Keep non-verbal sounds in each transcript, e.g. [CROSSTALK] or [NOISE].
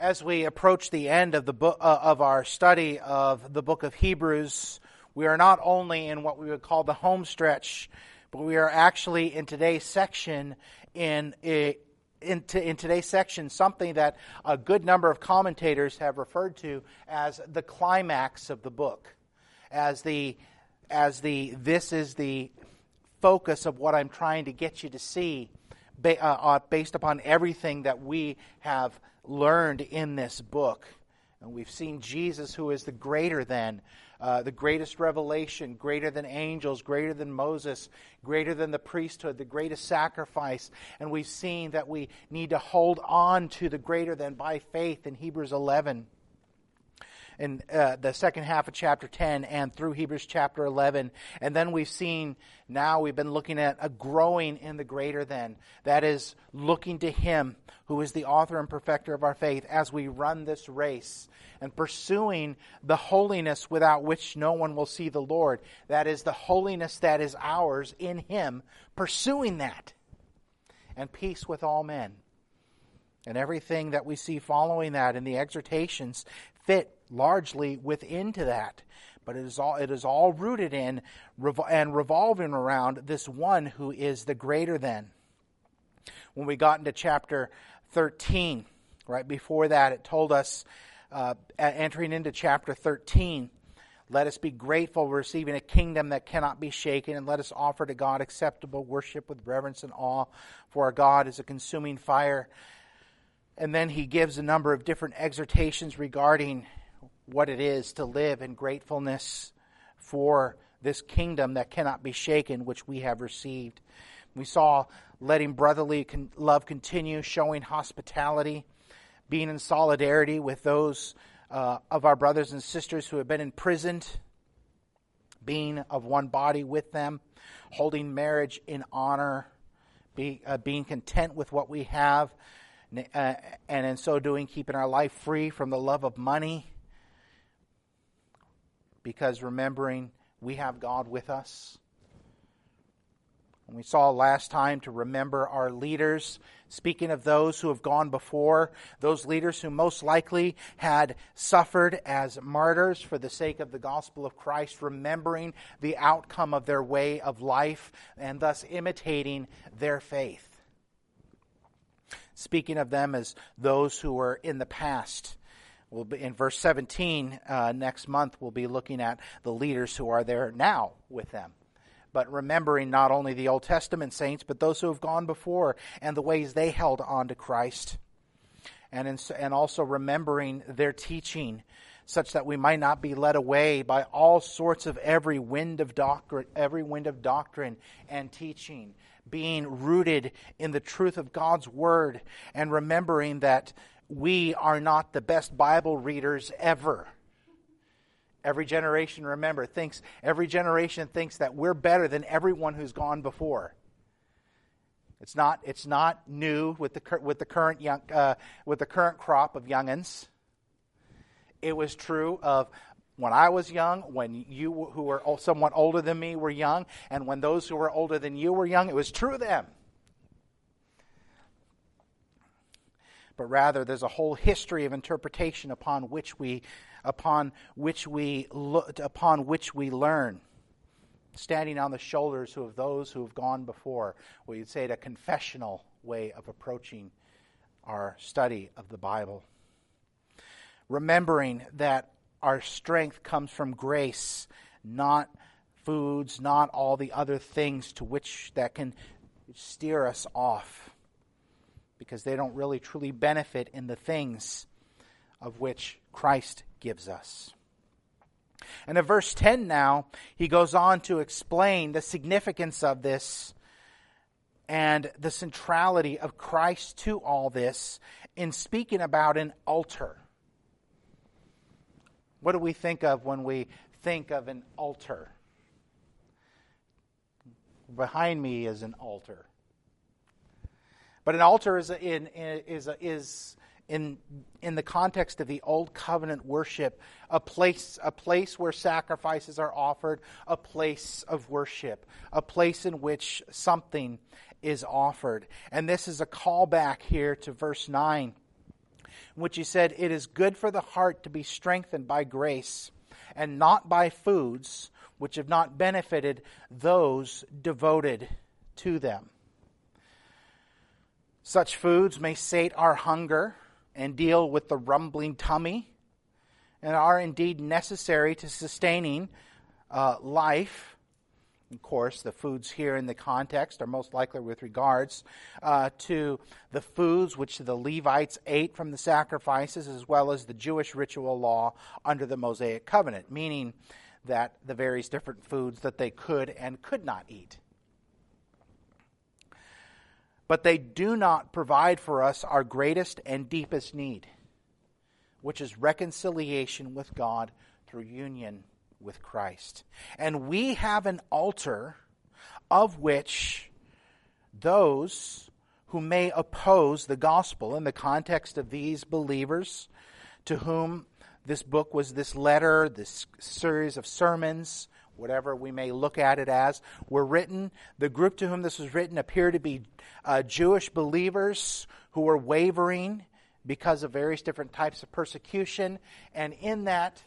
as we approach the end of the book uh, of our study of the book of Hebrews, we are not only in what we would call the home stretch, but we are actually in today's section in in, in today's section something that a good number of commentators have referred to as the climax of the book, as the as the this is the focus of what I'm trying to get you to see uh, uh, based upon everything that we have learned in this book. And we've seen Jesus, who is the greater than, uh, the greatest revelation, greater than angels, greater than Moses, greater than the priesthood, the greatest sacrifice. And we've seen that we need to hold on to the greater than by faith in Hebrews 11 in uh, the second half of chapter 10 and through Hebrews chapter 11. And then we've seen, now we've been looking at a growing in the greater than. That is, looking to Him who is the author and perfecter of our faith as we run this race and pursuing the holiness without which no one will see the Lord. That is, the holiness that is ours in Him, pursuing that. And peace with all men. And everything that we see following that in the exhortations fit largely within to that. But it is all it is all rooted in and revolving around this one who is the greater than. When we got into chapter 13, right before that, it told us, uh, entering into chapter 13, let us be grateful, receiving a kingdom that cannot be shaken, and let us offer to God acceptable worship with reverence and awe, for our God is a consuming fire. And then he gives a number of different exhortations regarding what it is to live in gratefulness for this kingdom that cannot be shaken, which we have received. We saw letting brotherly love continue, showing hospitality, being in solidarity with those uh, of our brothers and sisters who have been imprisoned, being of one body with them, holding marriage in honor, be, uh, being content with what we have, uh, and in so doing, keeping our life free from the love of money because remembering we have God with us. And we saw last time to remember our leaders. Speaking of those who have gone before, those leaders who most likely had suffered as martyrs for the sake of the gospel of Christ, remembering the outcome of their way of life and thus imitating their faith. Speaking of them as those who were in the past We'll be in verse 17 uh, next month. We'll be looking at the leaders who are there now with them. But remembering not only the Old Testament saints, but those who have gone before and the ways they held on to Christ. And, in, and also remembering their teaching, such that we might not be led away by all sorts of every wind of doctrine, every wind of doctrine and teaching, being rooted in the truth of God's word, and remembering that we are not the best Bible readers ever. Every generation, remember, thinks every generation thinks that we're better than everyone who's gone before. It's not. It's not new with the with the current young uh, with the current crop of youngins. It was true of when I was young, when you who were somewhat older than me were young, and when those who were older than you were young. It was true of them. But rather there's a whole history of interpretation upon which we upon which we look, upon which we learn. Standing on the shoulders of those who have gone before we'd say a confessional way of approaching our study of the bible. Remembering that our strength comes from grace not foods not all the other things to which that can steer us off because they don't really truly benefit in the things of which Christ gives us. And in verse 10 now, he goes on to explain the significance of this and the centrality of Christ to all this in speaking about an altar. What do we think of when we think of an altar? Behind me is an altar. But an altar is in, is is in in the context of the old covenant worship a place a place where sacrifices are offered, a place of worship, a place in which something is offered. And this is a callback here to verse 9 in which he said, It is good for the heart to be strengthened by grace, and not by foods which have not benefited those devoted to them. Such foods may sate our hunger and deal with the rumbling tummy, and are indeed necessary to sustaining uh, life. Of course, the foods here in the context are most likely with regards uh, to the foods which the Levites ate from the sacrifices, as well as the Jewish ritual law under the Mosaic covenant, meaning that the various different foods that they could and could not eat. But they do not provide for us our greatest and deepest need, which is reconciliation with God through union with Christ. And we have an altar of which those who may oppose the gospel in the context of these believers to whom this book was this letter, this series of sermons, whatever we may look at it as, were written. The group to whom this was written appear to be uh, Jewish believers who were wavering because of various different types of persecution. And in that,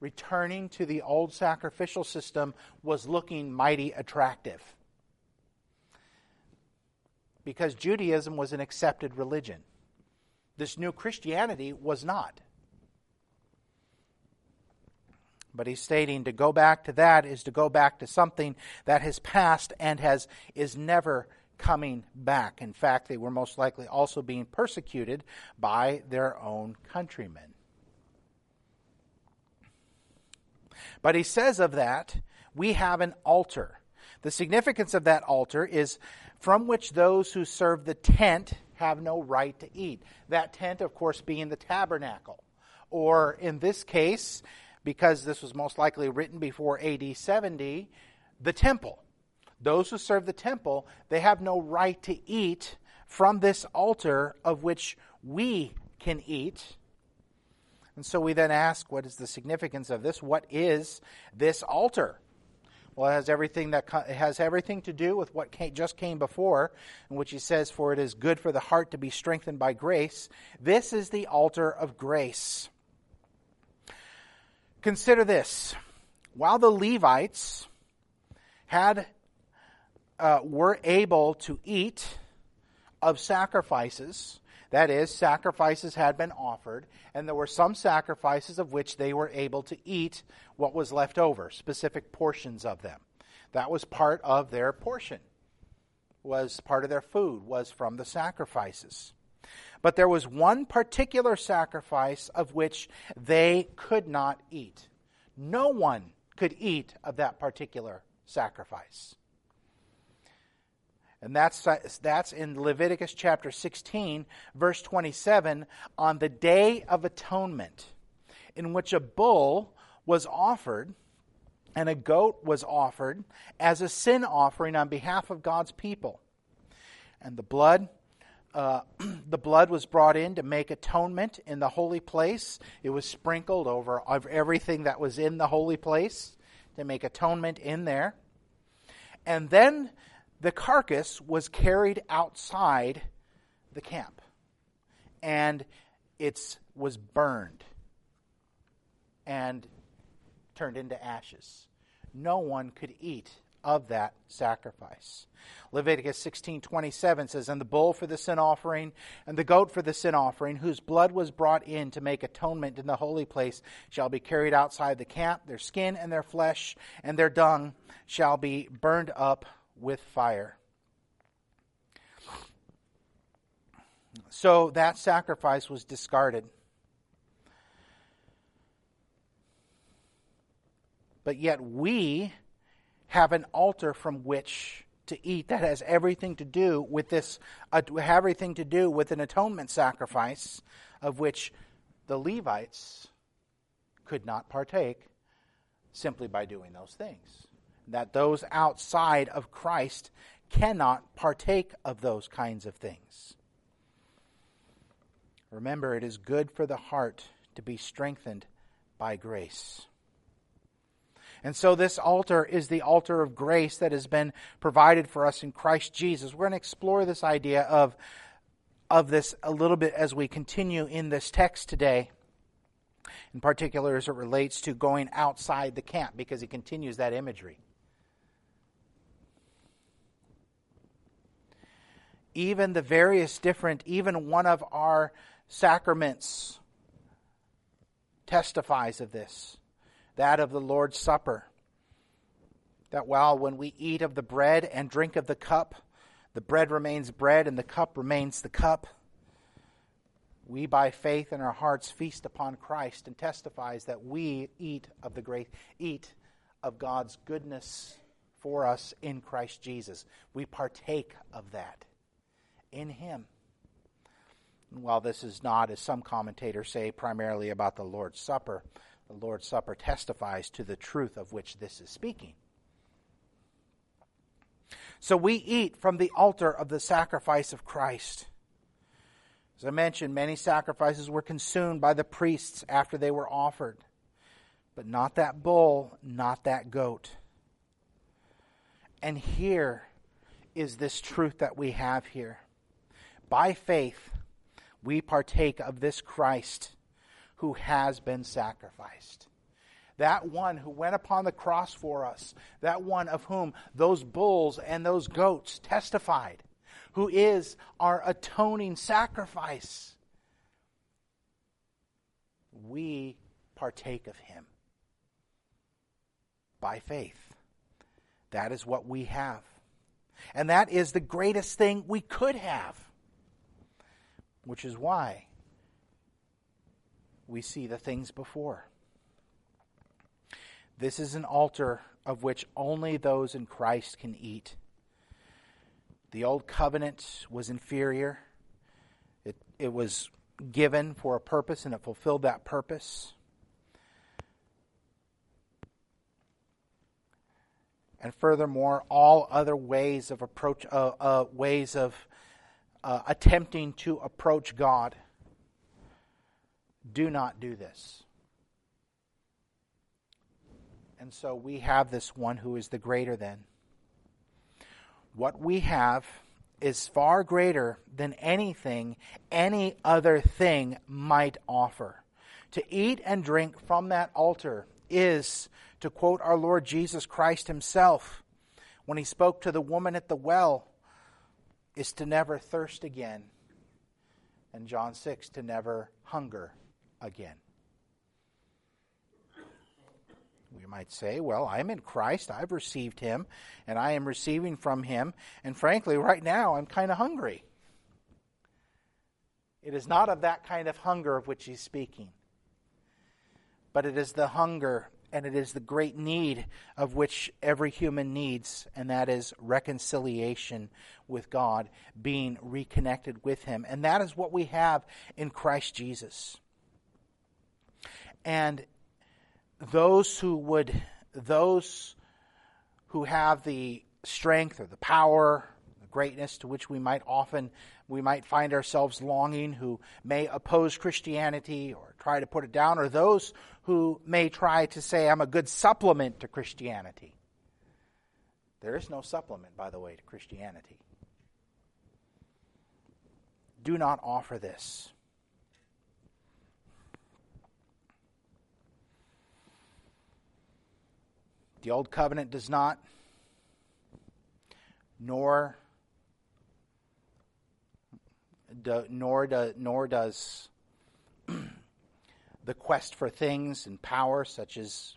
returning to the old sacrificial system was looking mighty attractive. Because Judaism was an accepted religion. This new Christianity was not. But he's stating to go back to that is to go back to something that has passed and has is never coming back. In fact, they were most likely also being persecuted by their own countrymen. But he says of that, we have an altar. The significance of that altar is from which those who serve the tent have no right to eat. That tent, of course, being the tabernacle. Or in this case, because this was most likely written before AD 70, the temple. Those who serve the temple, they have no right to eat from this altar of which we can eat. And so we then ask, what is the significance of this? What is this altar? Well, it has everything that it has everything to do with what came, just came before, in which he says, "For it is good for the heart to be strengthened by grace." This is the altar of grace. Consider this. While the Levites had uh, were able to eat of sacrifices, that is, sacrifices had been offered, and there were some sacrifices of which they were able to eat what was left over, specific portions of them. That was part of their portion, was part of their food, was from the sacrifices. But there was one particular sacrifice of which they could not eat. No one could eat of that particular sacrifice. And that's, that's in Leviticus chapter 16, verse 27, on the Day of Atonement, in which a bull was offered and a goat was offered as a sin offering on behalf of God's people. And the blood uh, [CLEARS THROAT] the blood was brought in to make atonement in the holy place. It was sprinkled over everything that was in the holy place to make atonement in there. And then the carcass was carried outside the camp and it was burned and turned into ashes. No one could eat of that sacrifice. Leviticus 16:27 says, "And the bull for the sin offering and the goat for the sin offering, whose blood was brought in to make atonement in the holy place, shall be carried outside the camp. Their skin and their flesh and their dung shall be burned up with fire." So that sacrifice was discarded. But yet we have an altar from which to eat that has everything to do with this, uh, everything to do with an atonement sacrifice of which the Levites could not partake simply by doing those things. That those outside of Christ cannot partake of those kinds of things. Remember, it is good for the heart to be strengthened by grace. And so this altar is the altar of grace that has been provided for us in Christ Jesus. We're going to explore this idea of of this a little bit as we continue in this text today, in particular as it relates to going outside the camp, because he continues that imagery. Even the various different, even one of our sacraments testifies of this that of the Lord's Supper. That while when we eat of the bread and drink of the cup, the bread remains bread and the cup remains the cup. We, by faith in our hearts, feast upon Christ and testifies that we eat of the great, eat of God's goodness for us in Christ Jesus. We partake of that in Him. And while this is not, as some commentators say, primarily about the Lord's Supper, the Lord's Supper testifies to the truth of which this is speaking. So we eat from the altar of the sacrifice of Christ. As I mentioned, many sacrifices were consumed by the priests after they were offered, but not that bull, not that goat. And here is this truth that we have here. By faith, we partake of this Christ who has been sacrificed. That one who went upon the cross for us, that one of whom those bulls and those goats testified, who is our atoning sacrifice. We partake of him by faith. That is what we have. And that is the greatest thing we could have, which is why we see the things before. This is an altar of which only those in Christ can eat. The old covenant was inferior. It, it was given for a purpose and it fulfilled that purpose. And furthermore, all other ways of approach, uh, uh, ways of uh, attempting to approach God do not do this. And so we have this one who is the greater than. What we have is far greater than anything any other thing might offer. To eat and drink from that altar is, to quote our Lord Jesus Christ himself, when he spoke to the woman at the well, is to never thirst again. And John 6, to never hunger again. We might say, well, I'm in Christ, I've received Him, and I am receiving from Him, and frankly, right now, I'm kind of hungry. It is not of that kind of hunger of which He's speaking, but it is the hunger and it is the great need of which every human needs, and that is reconciliation with God, being reconnected with Him. And that is what we have in Christ Jesus. And those who would, those who have the strength or the power, the greatness to which we might often we might find ourselves longing, who may oppose Christianity or try to put it down, or those who may try to say, I'm a good supplement to Christianity. There is no supplement, by the way, to Christianity. Do not offer this. The Old Covenant does not, nor do, nor do, nor does [CLEARS THROAT] the quest for things and power, such as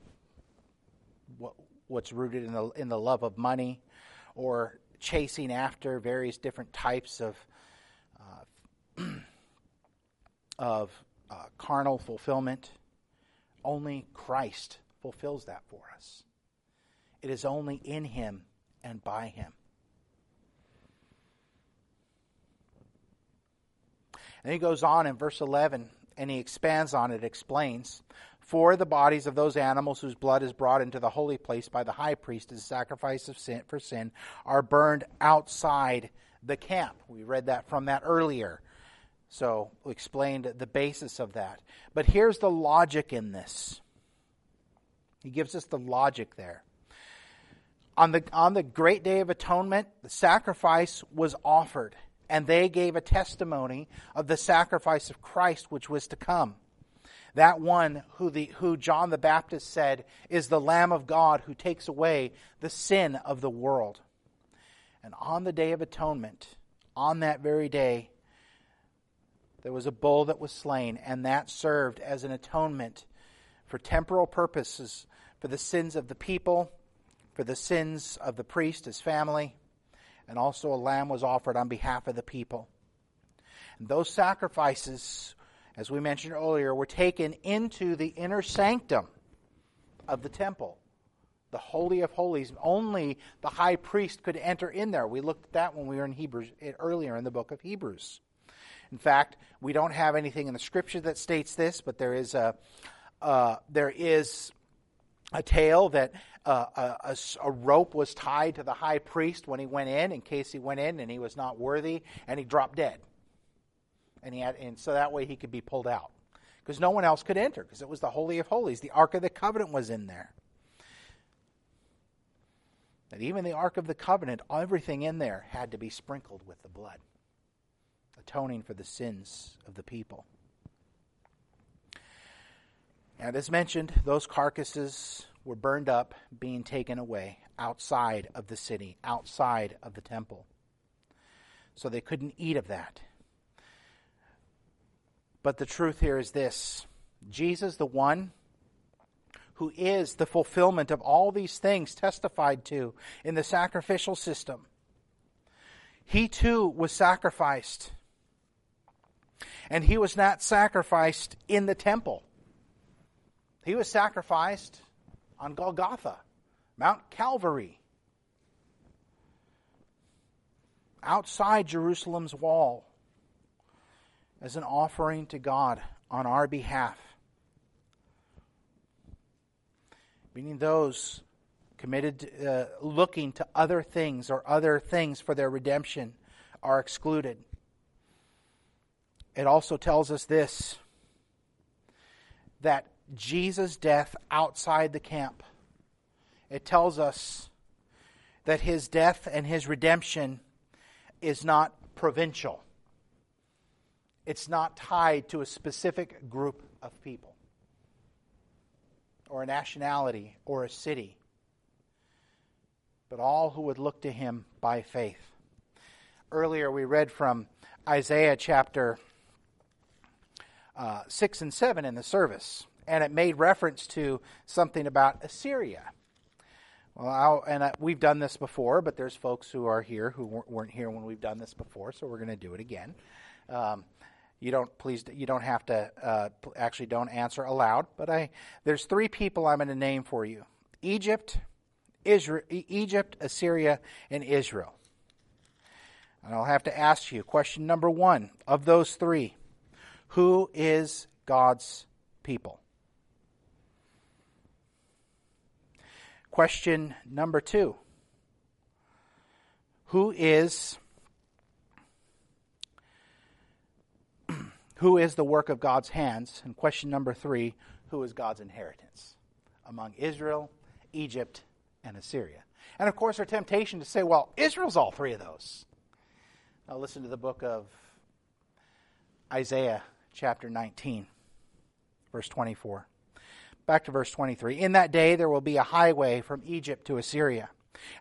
what, what's rooted in the in the love of money, or chasing after various different types of uh, [CLEARS THROAT] of uh, carnal fulfillment. Only Christ fulfills that for us. It is only in Him and by Him. And he goes on in verse 11 and he expands on it, explains For the bodies of those animals whose blood is brought into the holy place by the high priest as a sacrifice of sin, for sin are burned outside the camp. We read that from that earlier. So we explained the basis of that. But here's the logic in this. He gives us the logic there. On the, on the great day of atonement, the sacrifice was offered. and they gave a testimony of the sacrifice of Christ which was to come. That one who, the, who John the Baptist said is the Lamb of God who takes away the sin of the world. And on the Day of Atonement, on that very day, there was a bull that was slain, and that served as an atonement for temporal purposes for the sins of the people, for the sins of the priest, his family, and also a lamb was offered on behalf of the people. And those sacrifices, as we mentioned earlier, were taken into the inner sanctum of the temple, the Holy of Holies. Only the high priest could enter in there. We looked at that when we were in Hebrews earlier in the book of Hebrews. In fact, we don't have anything in the scripture that states this, but there is a uh, there is a tale that a, a, rope was tied to the high priest when he went in, in case he went in and he was not worthy, and he dropped dead. And he had, and so that way he could be pulled out, because no one else could enter, because it was the holy of holies. The ark of the covenant was in there. That even the ark of the covenant, everything in there had to be sprinkled with the blood atoning for the sins of the people. And as mentioned, those carcasses were burned up, being taken away outside of the city, outside of the temple. So they couldn't eat of that. But the truth here is this Jesus, the one who is the fulfillment of all these things testified to in the sacrificial system, he too was sacrificed and he was not sacrificed in the temple. He was sacrificed on Golgotha, Mount Calvary, outside Jerusalem's wall, as an offering to God on our behalf. Meaning those committed uh, looking to other things or other things for their redemption are excluded it also tells us this that Jesus' death outside the camp, it tells us that his death and his redemption is not provincial. It's not tied to a specific group of people, or a nationality, or a city, but all who would look to him by faith. Earlier, we read from Isaiah chapter uh, 6 and 7 in the service, and it made reference to something about Assyria. Well, I'll, and uh, we've done this before, but there's folks who are here who weren't here when we've done this before, so we're going to do it again. Um, you don't please you don't have to uh, actually don't answer aloud, but I there's three people I'm going to name for you: Egypt, Israel, Egypt, Assyria, and Israel. And I'll have to ask you question number one of those three: who is God's people? Question number two Who is. [CLEARS THROAT] who is the work of God's hands? And question number three, who is God's inheritance among Israel, Egypt, and Assyria? And of course, our temptation to say, well, Israel's all three of those. Now listen to the book of Isaiah, chapter 19, verse 24. Back to verse 23. In that day there will be a highway from Egypt to Assyria.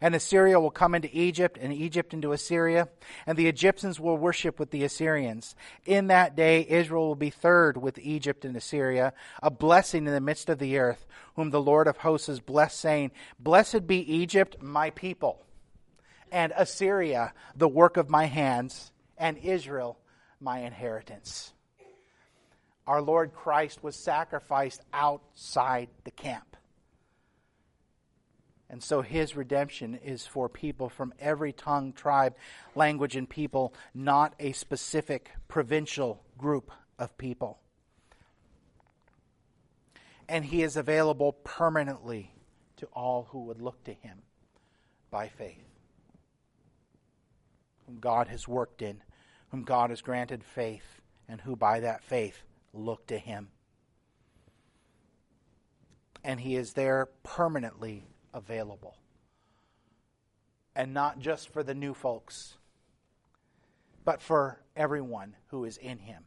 And Assyria will come into Egypt, and Egypt into Assyria, and the Egyptians will worship with the Assyrians. In that day, Israel will be third with Egypt and Assyria, a blessing in the midst of the earth, whom the Lord of hosts has blessed, saying, Blessed be Egypt, my people, and Assyria, the work of my hands, and Israel, my inheritance our Lord Christ was sacrificed outside the camp. And so his redemption is for people from every tongue, tribe, language, and people, not a specific provincial group of people. And he is available permanently to all who would look to him by faith, whom God has worked in, whom God has granted faith, and who by that faith look to Him. And He is there permanently available. And not just for the new folks, but for everyone who is in him.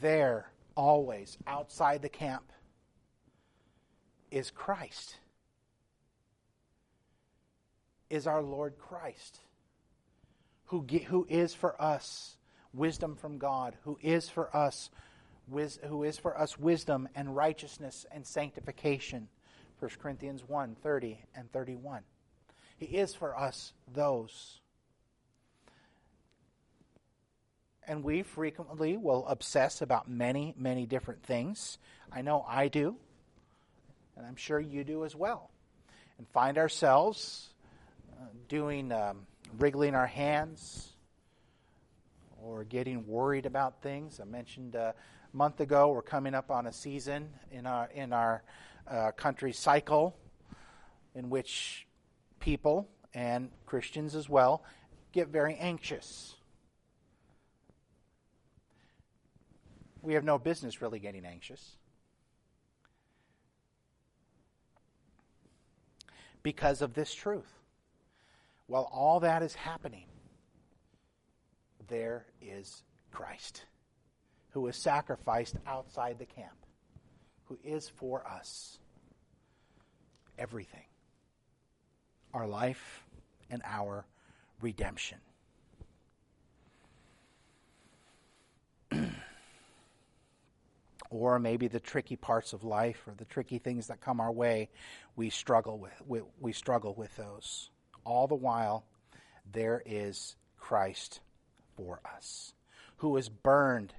There, always, outside the camp, is Christ, is our Lord Christ, who, who is for us wisdom from God, who is for us who is for us wisdom and righteousness and sanctification. 1 Corinthians 1 30 and 31. He is for us those. And we frequently will obsess about many, many different things. I know I do, and I'm sure you do as well. And find ourselves uh, doing, um, wriggling our hands, or getting worried about things. I mentioned a month ago we're coming up on a season in our in our uh, country cycle in which people and Christians as well get very anxious. We have no business really getting anxious. Because of this truth. While all that is happening, there is Christ, who was sacrificed outside the camp, who is for us everything our life and our redemption. [CLEARS THROAT] or maybe the tricky parts of life or the tricky things that come our way, we struggle with we, we struggle with those. All the while, there is Christ for us, who was burned,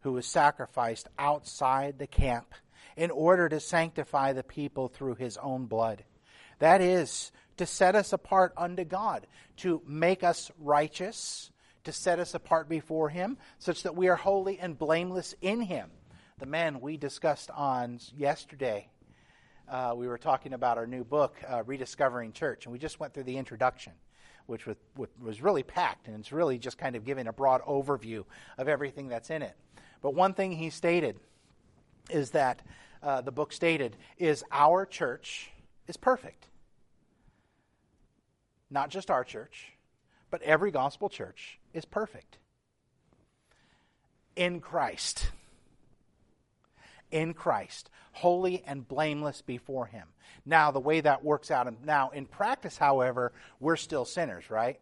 who was sacrificed outside the camp in order to sanctify the people through his own blood. That is, to set us apart unto God, to make us righteous, to set us apart before him, such that we are holy and blameless in him. The men we discussed on yesterday, uh, we were talking about our new book, uh, Rediscovering Church, and we just went through the introduction which was, was really packed, and it's really just kind of giving a broad overview of everything that's in it. But one thing he stated is that uh, the book stated is our church is perfect. Not just our church, but every gospel church is perfect in Christ. In Christ, holy and blameless before Him. Now, the way that works out now in practice, however, we're still sinners, right?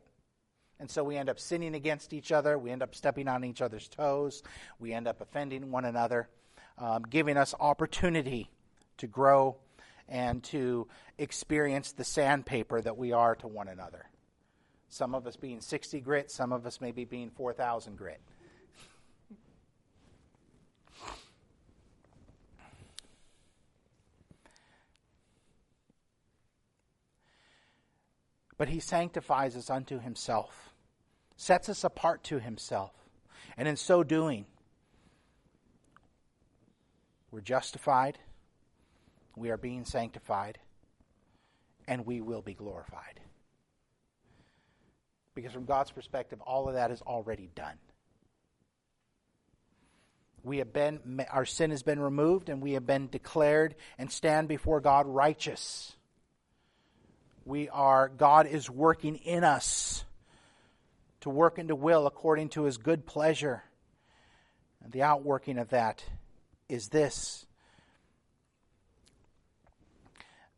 And so we end up sinning against each other. We end up stepping on each other's toes. We end up offending one another, um, giving us opportunity to grow and to experience the sandpaper that we are to one another. Some of us being 60 grit, some of us maybe being 4,000 grit. But he sanctifies us unto himself, sets us apart to himself. And in so doing, we're justified, we are being sanctified, and we will be glorified. Because from God's perspective, all of that is already done. We have been, our sin has been removed, and we have been declared and stand before God righteous. We are, God is working in us to work into will according to his good pleasure. And the outworking of that is this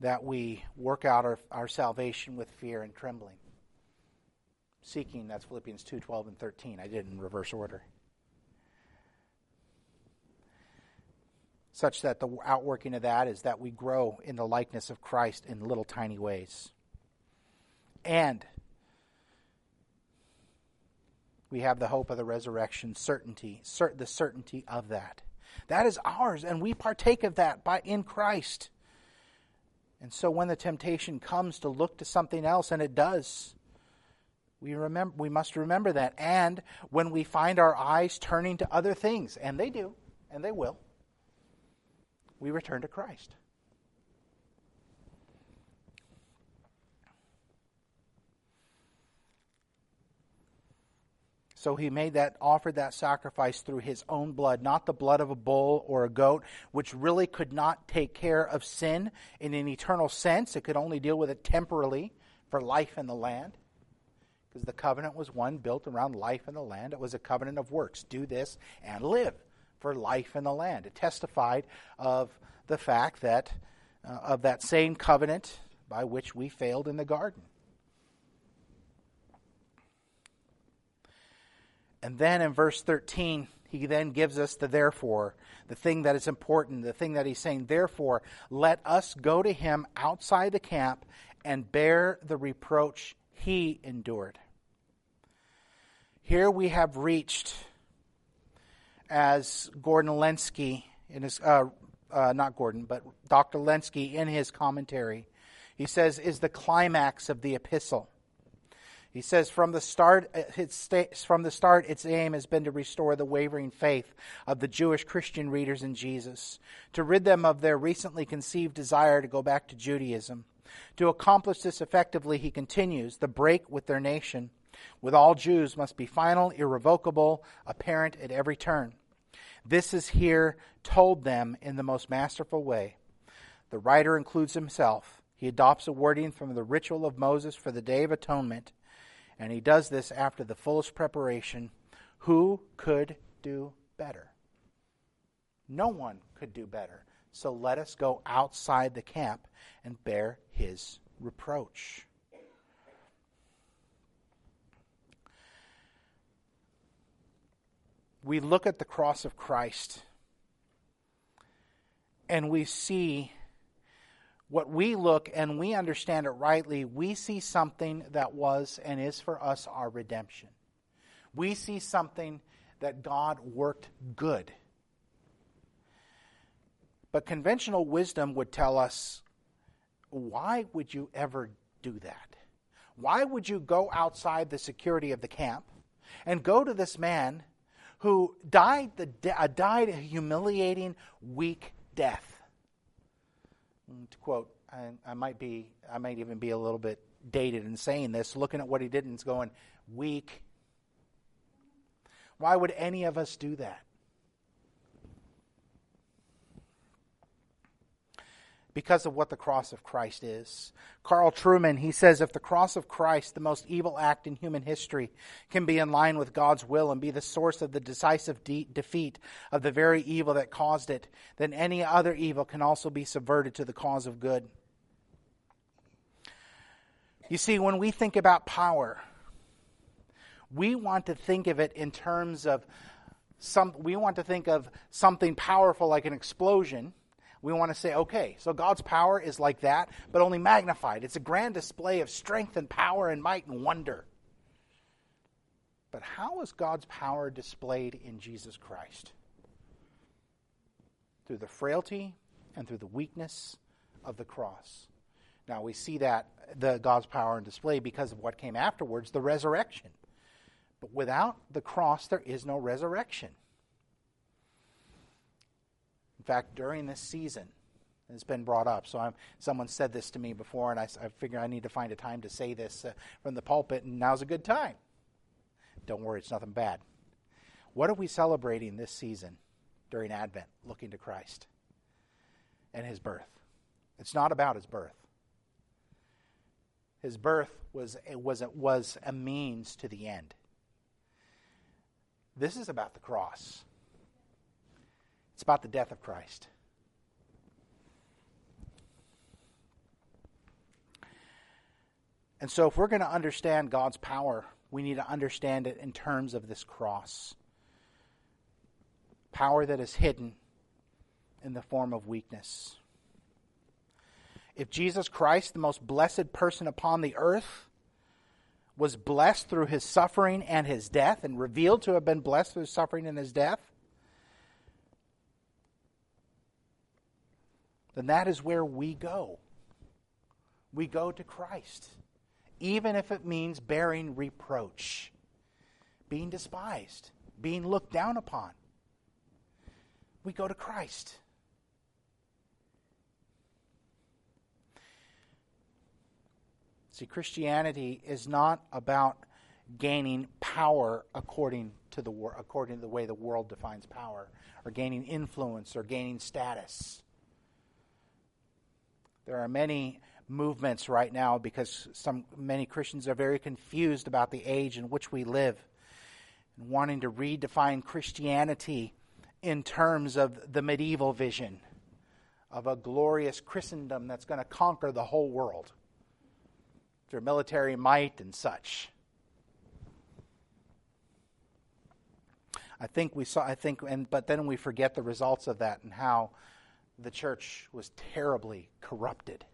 that we work out our, our salvation with fear and trembling. Seeking, that's Philippians 2 12 and 13. I did in reverse order. Such that the outworking of that is that we grow in the likeness of Christ in little tiny ways. And we have the hope of the resurrection, certainty, cert- the certainty of that. That is ours, and we partake of that by in Christ. And so when the temptation comes to look to something else, and it does, we remember we must remember that. And when we find our eyes turning to other things, and they do, and they will, we return to Christ. So he made that, offered that sacrifice through his own blood, not the blood of a bull or a goat, which really could not take care of sin in an eternal sense. It could only deal with it temporarily for life in the land. because the covenant was one built around life in the land. It was a covenant of works. Do this and live for life in the land. It testified of the fact that, uh, of that same covenant by which we failed in the garden. And then in verse 13, he then gives us the therefore, the thing that is important, the thing that he's saying, therefore, let us go to him outside the camp and bear the reproach he endured. Here we have reached, as Gordon Lenski, in his, uh, uh, not Gordon, but Dr. Lenski in his commentary, he says, is the climax of the epistle. He says from the start, uh, its, from the start, its aim has been to restore the wavering faith of the Jewish Christian readers in Jesus, to rid them of their recently conceived desire to go back to Judaism. To accomplish this effectively, he continues, the break with their nation, with all Jews, must be final, irrevocable, apparent at every turn. This is here told them in the most masterful way. The writer includes himself. He adopts a wording from the ritual of Moses for the Day of Atonement and he does this after the fullest preparation. Who could do better? No one could do better. So let us go outside the camp and bear his reproach. We look at the cross of Christ and we see what we look and we understand it rightly, we see something that was and is for us our redemption. We see something that God worked good. But conventional wisdom would tell us why would you ever do that? Why would you go outside the security of the camp and go to this man who died, the, uh, died a humiliating, weak death? Mm, to quote, I, I, might be, I might even be a little bit dated in saying this, looking at what he did and going, weak. Why would any of us do that? Because of what the cross of Christ is. Carl Trueman, he says, if the cross of Christ, the most evil act in human history, can be in line with God's will and be the source of the decisive de- defeat of the very evil that caused it, then any other evil can also be subverted to the cause of good. You see, when we think about power, we want to think of it in terms of some, we want to think of something powerful like an explosion we want to say, okay, so God's power is like that, but only magnified. It's a grand display of strength and power and might and wonder. But how is God's power displayed in Jesus Christ? Through the frailty and through the weakness of the cross. Now we see that the God's power in display because of what came afterwards, the resurrection. But without the cross, there is no resurrection. In fact, during this season, it's been brought up. So I'm, someone said this to me before, and I, I figure I need to find a time to say this uh, from the pulpit, and now's a good time. Don't worry, it's nothing bad. What are we celebrating this season during Advent, looking to Christ and his birth? It's not about his birth. His birth was, was, was a means to the end. This is about the cross. It's about the death of Christ. And so, if we're going to understand God's power, we need to understand it in terms of this cross. Power that is hidden in the form of weakness. If Jesus Christ, the most blessed person upon the earth, was blessed through his suffering and his death, and revealed to have been blessed through suffering and his death, then that is where we go. We go to Christ, even if it means bearing reproach, being despised, being looked down upon. We go to Christ. See, Christianity is not about gaining power according to the according to the way the world defines power, or gaining influence, or gaining status. There are many movements right now because some many Christians are very confused about the age in which we live and wanting to redefine Christianity in terms of the medieval vision of a glorious Christendom that's going to conquer the whole world through military might and such. I think we saw I think and but then we forget the results of that and how the church was terribly corrupted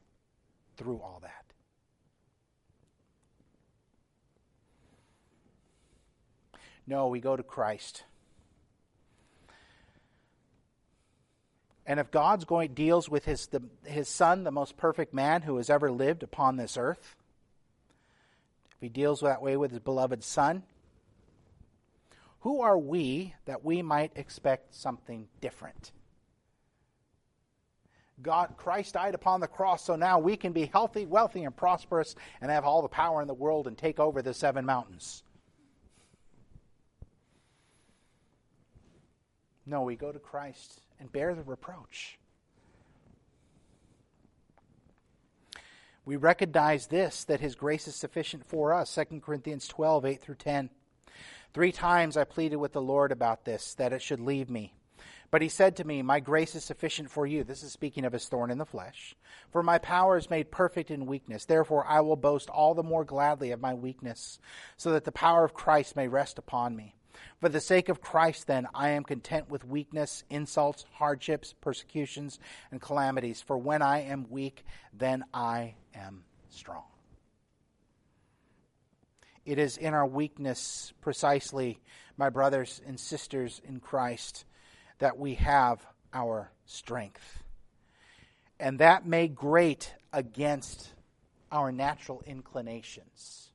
through all that. No, we go to Christ. And if God's going deals with his the, his son, the most perfect man who has ever lived upon this earth, if he deals that way with his beloved son, who are we that we might expect something different? God, Christ died upon the cross, so now we can be healthy, wealthy, and prosperous and have all the power in the world and take over the seven mountains. No, we go to Christ and bear the reproach. We recognize this, that his grace is sufficient for us. 2 Corinthians 12, 8 through 10. Three times I pleaded with the Lord about this, that it should leave me. But he said to me, My grace is sufficient for you. This is speaking of his thorn in the flesh. For my power is made perfect in weakness. Therefore, I will boast all the more gladly of my weakness, so that the power of Christ may rest upon me. For the sake of Christ, then, I am content with weakness, insults, hardships, persecutions, and calamities. For when I am weak, then I am strong. It is in our weakness, precisely, my brothers and sisters in Christ, that we have our strength. And that may grate against our natural inclinations.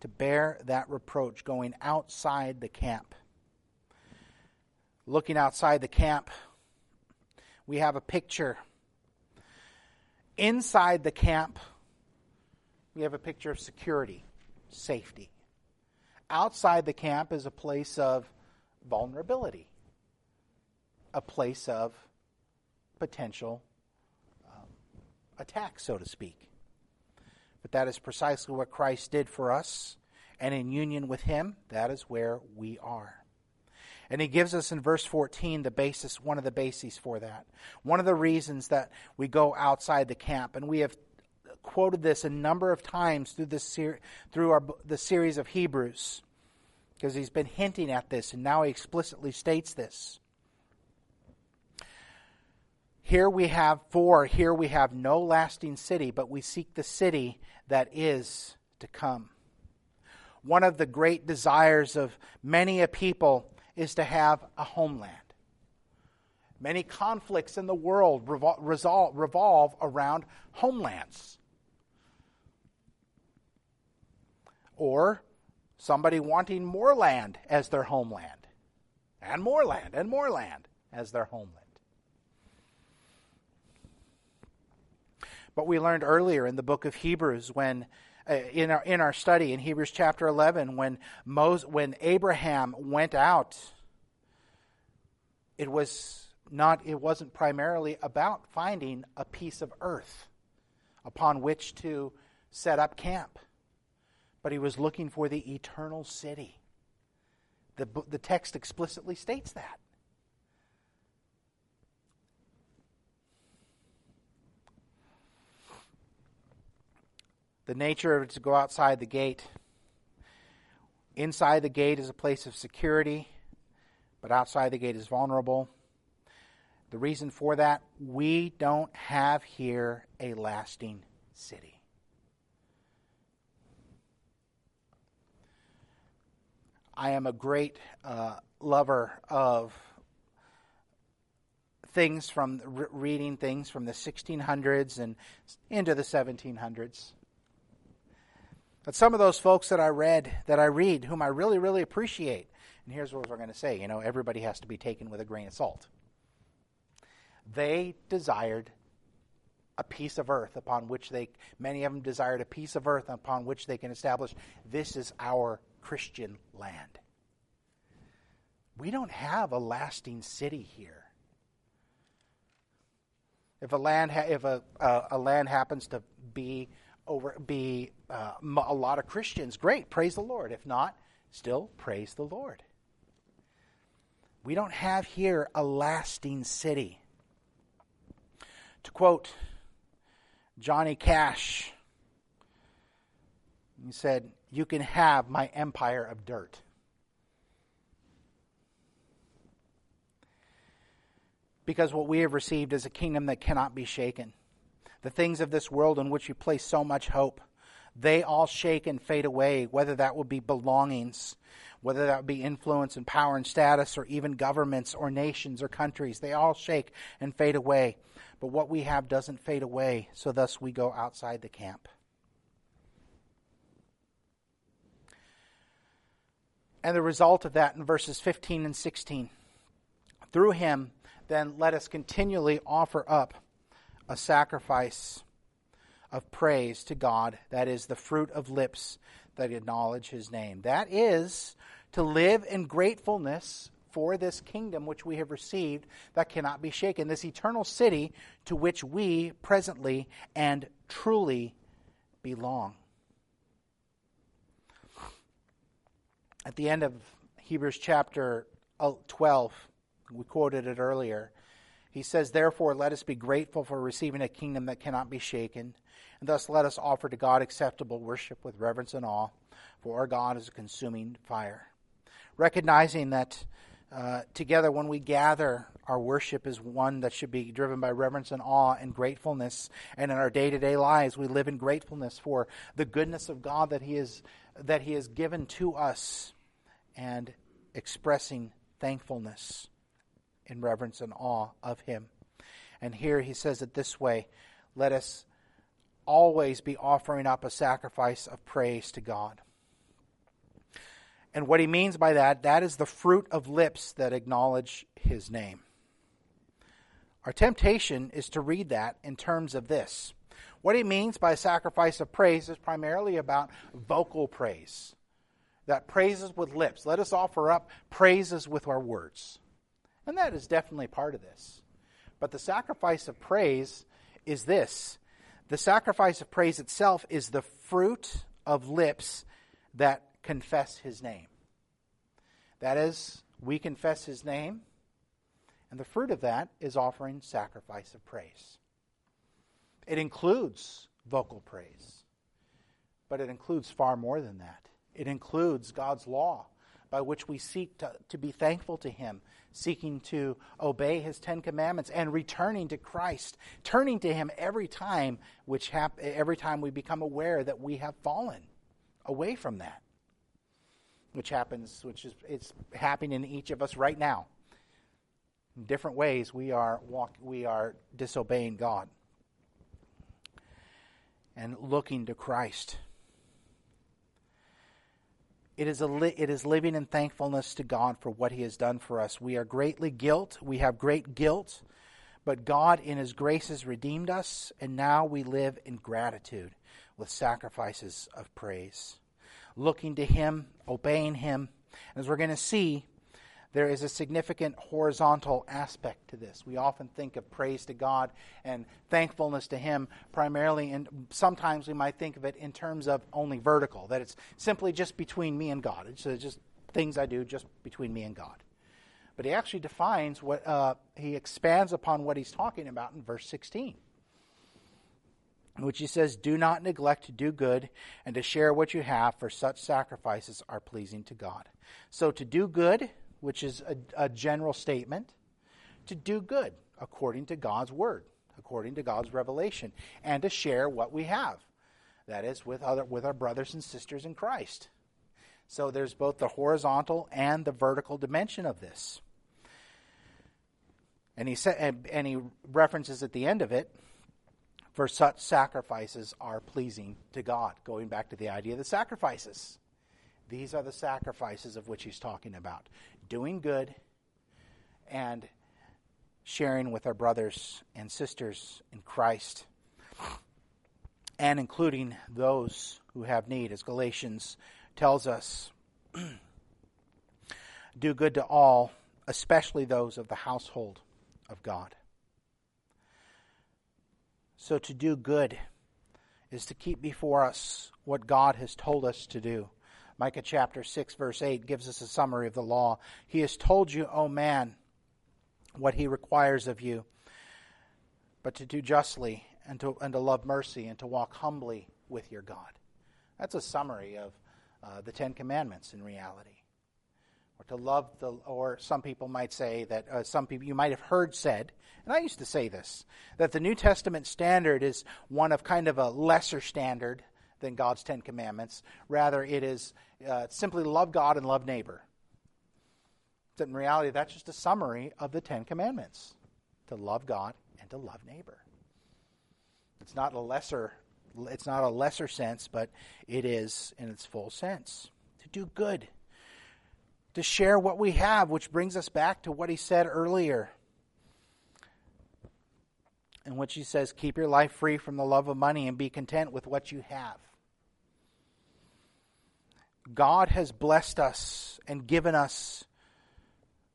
To bear that reproach going outside the camp. Looking outside the camp, we have a picture. Inside the camp, we have a picture of security, safety. Outside the camp is a place of vulnerability, a place of potential um, attack, so to speak. But that is precisely what Christ did for us, and in union with Him, that is where we are. And he gives us in verse 14 the basis, one of the bases for that. One of the reasons that we go outside the camp. And we have quoted this a number of times through this ser- through our, the series of Hebrews because he's been hinting at this and now he explicitly states this. Here we have for, here we have no lasting city, but we seek the city that is to come. One of the great desires of many a people is to have a homeland. Many conflicts in the world revol- revolve around homelands. Or somebody wanting more land as their homeland, and more land, and more land as their homeland. But we learned earlier in the book of Hebrews when uh, in our in our study in Hebrews chapter 11 when Moses, when Abraham went out it was not it wasn't primarily about finding a piece of earth upon which to set up camp but he was looking for the eternal city. The, the text explicitly states that. The nature of it to go outside the gate. Inside the gate is a place of security, but outside the gate is vulnerable. The reason for that, we don't have here a lasting city. I am a great uh, lover of things from re- reading things from the 1600s and into the 1700s. But some of those folks that I read, that I read, whom I really, really appreciate, and here's what we're going to say you know, everybody has to be taken with a grain of salt. They desired a piece of earth upon which they, many of them desired a piece of earth upon which they can establish this is our Christian land. we don't have a lasting city here. If a land, ha- if a, uh, a land happens to be over, be uh, a lot of Christians, great, praise the Lord. If not, still praise the Lord. We don't have here a lasting city. To quote Johnny Cash, he said, You can have my empire of dirt. Because what we have received is a kingdom that cannot be shaken. The things of this world in which you place so much hope, they all shake and fade away, whether that would be belongings, whether that would be influence and power and status, or even governments or nations or countries. They all shake and fade away. But what we have doesn't fade away, so thus we go outside the camp. And the result of that in verses 15 and 16. Through him, then let us continually offer up a sacrifice of praise to God, that is the fruit of lips that acknowledge his name. That is to live in gratefulness for this kingdom which we have received that cannot be shaken, this eternal city to which we presently and truly belong. At the end of Hebrews chapter 12, we quoted it earlier. He says, Therefore, let us be grateful for receiving a kingdom that cannot be shaken, and thus let us offer to God acceptable worship with reverence and awe, for our God is a consuming fire. Recognizing that uh, together when we gather, our worship is one that should be driven by reverence and awe and gratefulness. And in our day to day lives, we live in gratefulness for the goodness of God that He, is, that he has given to us and expressing thankfulness in reverence and awe of him. And here he says it this way let us always be offering up a sacrifice of praise to God. And what he means by that, that is the fruit of lips that acknowledge his name. Our temptation is to read that in terms of this. What he means by sacrifice of praise is primarily about vocal praise. That praises with lips. Let us offer up praises with our words. And that is definitely part of this. But the sacrifice of praise is this the sacrifice of praise itself is the fruit of lips that confess his name. That is, we confess his name, and the fruit of that is offering sacrifice of praise. It includes vocal praise, but it includes far more than that. It includes God's law by which we seek to, to be thankful to him seeking to obey his Ten Commandments and returning to Christ, turning to him every time, which hap- every time we become aware that we have fallen away from that, which happens, which is it's happening in each of us right now. In different ways, we are walk, we are disobeying God and looking to Christ. It is, a li- it is living in thankfulness to God for what He has done for us. We are greatly guilt. We have great guilt, but God, in His grace, has redeemed us, and now we live in gratitude with sacrifices of praise. Looking to Him, obeying Him. As we're going to see, there is a significant horizontal aspect to this. We often think of praise to God and thankfulness to Him primarily, and sometimes we might think of it in terms of only vertical, that it's simply just between me and God. It's just things I do just between me and God. But he actually defines what, uh, he expands upon what he's talking about in verse 16 which he says, Do not neglect to do good and to share what you have, for such sacrifices are pleasing to God. So to do good which is a, a general statement, to do good according to God's word, according to God's revelation, and to share what we have. That is with other with our brothers and sisters in Christ. So there's both the horizontal and the vertical dimension of this. And he said and, and he references at the end of it for such sacrifices are pleasing to God, going back to the idea of the sacrifices. These are the sacrifices of which he's talking about doing good and sharing with our brothers and sisters in Christ, and including those who have need, as Galatians tells us. [CLEARS THROAT] do good to all, especially those of the household of God. So to do good is to keep before us what God has told us to do. Micah chapter 6, verse 8 gives us a summary of the law. He has told you, O man, what he requires of you, but to do justly and to, and to love mercy and to walk humbly with your God. That's a summary of uh, the Ten Commandments in reality. Or to love the, or some people might say that, uh, some people you might have heard said, and I used to say this, that the New Testament standard is one of kind of a lesser standard than God's Ten Commandments. Rather, it is uh, simply love God and love neighbor. But in reality, that's just a summary of the Ten Commandments to love God and to love neighbor. It's not a lesser it's not a lesser sense, but it is in its full sense. To do good. To share what we have, which brings us back to what he said earlier. In which he says, Keep your life free from the love of money and be content with what you have. God has blessed us and given us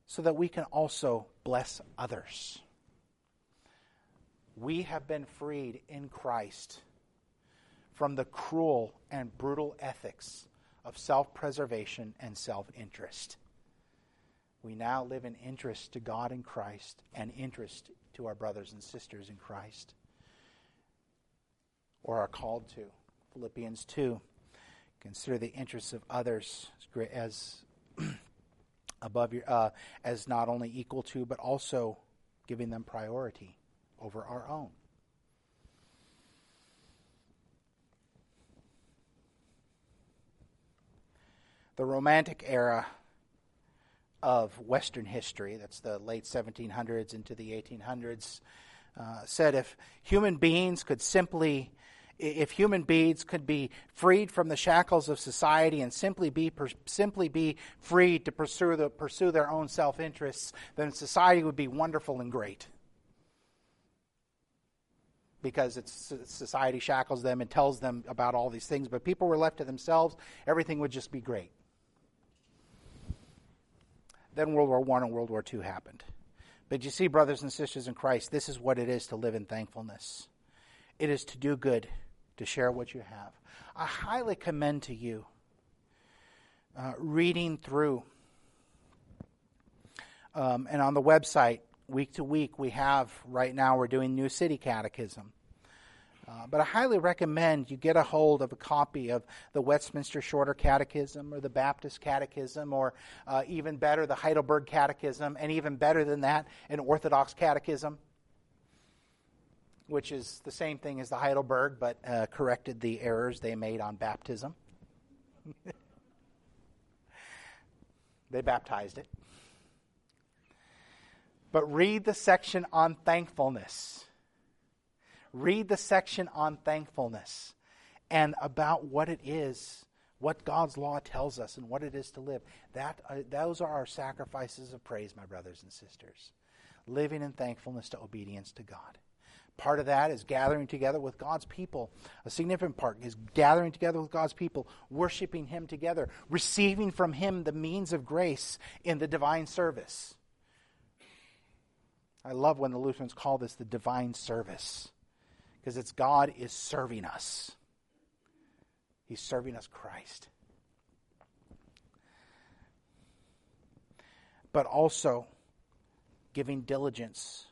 so that we can also bless others. We have been freed in Christ from the cruel and brutal ethics of self preservation and self interest. We now live in interest to God in Christ and interest to our brothers and sisters in Christ, or are called to. Philippians 2 consider the interests of others as [CLEARS THROAT] above your uh, as not only equal to but also giving them priority over our own. The romantic era of western history that's the late 1700s into the 1800s uh, said if human beings could simply if human beings could be freed from the shackles of society and simply be simply be free to pursue the, pursue their own self interests, then society would be wonderful and great. Because society shackles them and tells them about all these things, but people were left to themselves, everything would just be great. Then World War One and World War II happened. But you see, brothers and sisters in Christ, this is what it is to live in thankfulness. It is to do good to share what you have. I highly commend to you uh, reading through. Um, and on the website, week to week, we have, right now, we're doing New City Catechism. Uh, but I highly recommend you get a hold of a copy of the Westminster Shorter Catechism or the Baptist Catechism, or uh, even better, the Heidelberg Catechism, and even better than that, an Orthodox Catechism which is the same thing as the Heidelberg, but uh, corrected the errors they made on baptism. [LAUGHS] they baptized it. But read the section on thankfulness. Read the section on thankfulness and about what it is, what God's law tells us, and what it is to live. That, uh, those are our sacrifices of praise, my brothers and sisters. Living in thankfulness to obedience to God. Part of that is gathering together with God's people. A significant part is gathering together with God's people, worshiping Him together, receiving from Him the means of grace in the divine service. I love when the Lutherans call this the divine service because it's God is serving us. He's serving us Christ. But also giving diligence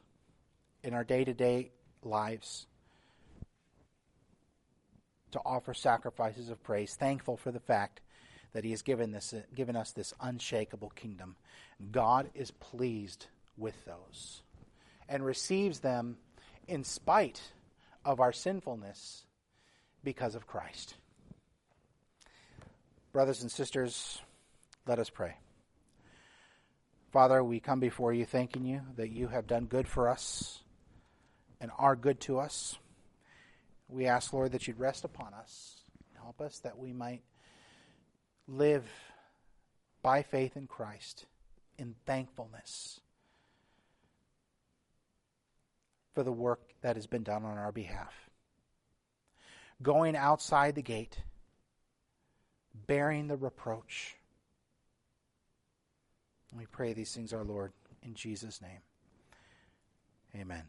in our day to day lives to offer sacrifices of praise, thankful for the fact that He has given, this, given us this unshakable kingdom. God is pleased with those and receives them in spite of our sinfulness because of Christ. Brothers and sisters, let us pray. Father, we come before you thanking you that you have done good for us and are good to us. We ask, Lord, that you'd rest upon us. Help us that we might live by faith in Christ in thankfulness for the work that has been done on our behalf. Going outside the gate, bearing the reproach, We pray these things, our Lord, in Jesus' name. Amen.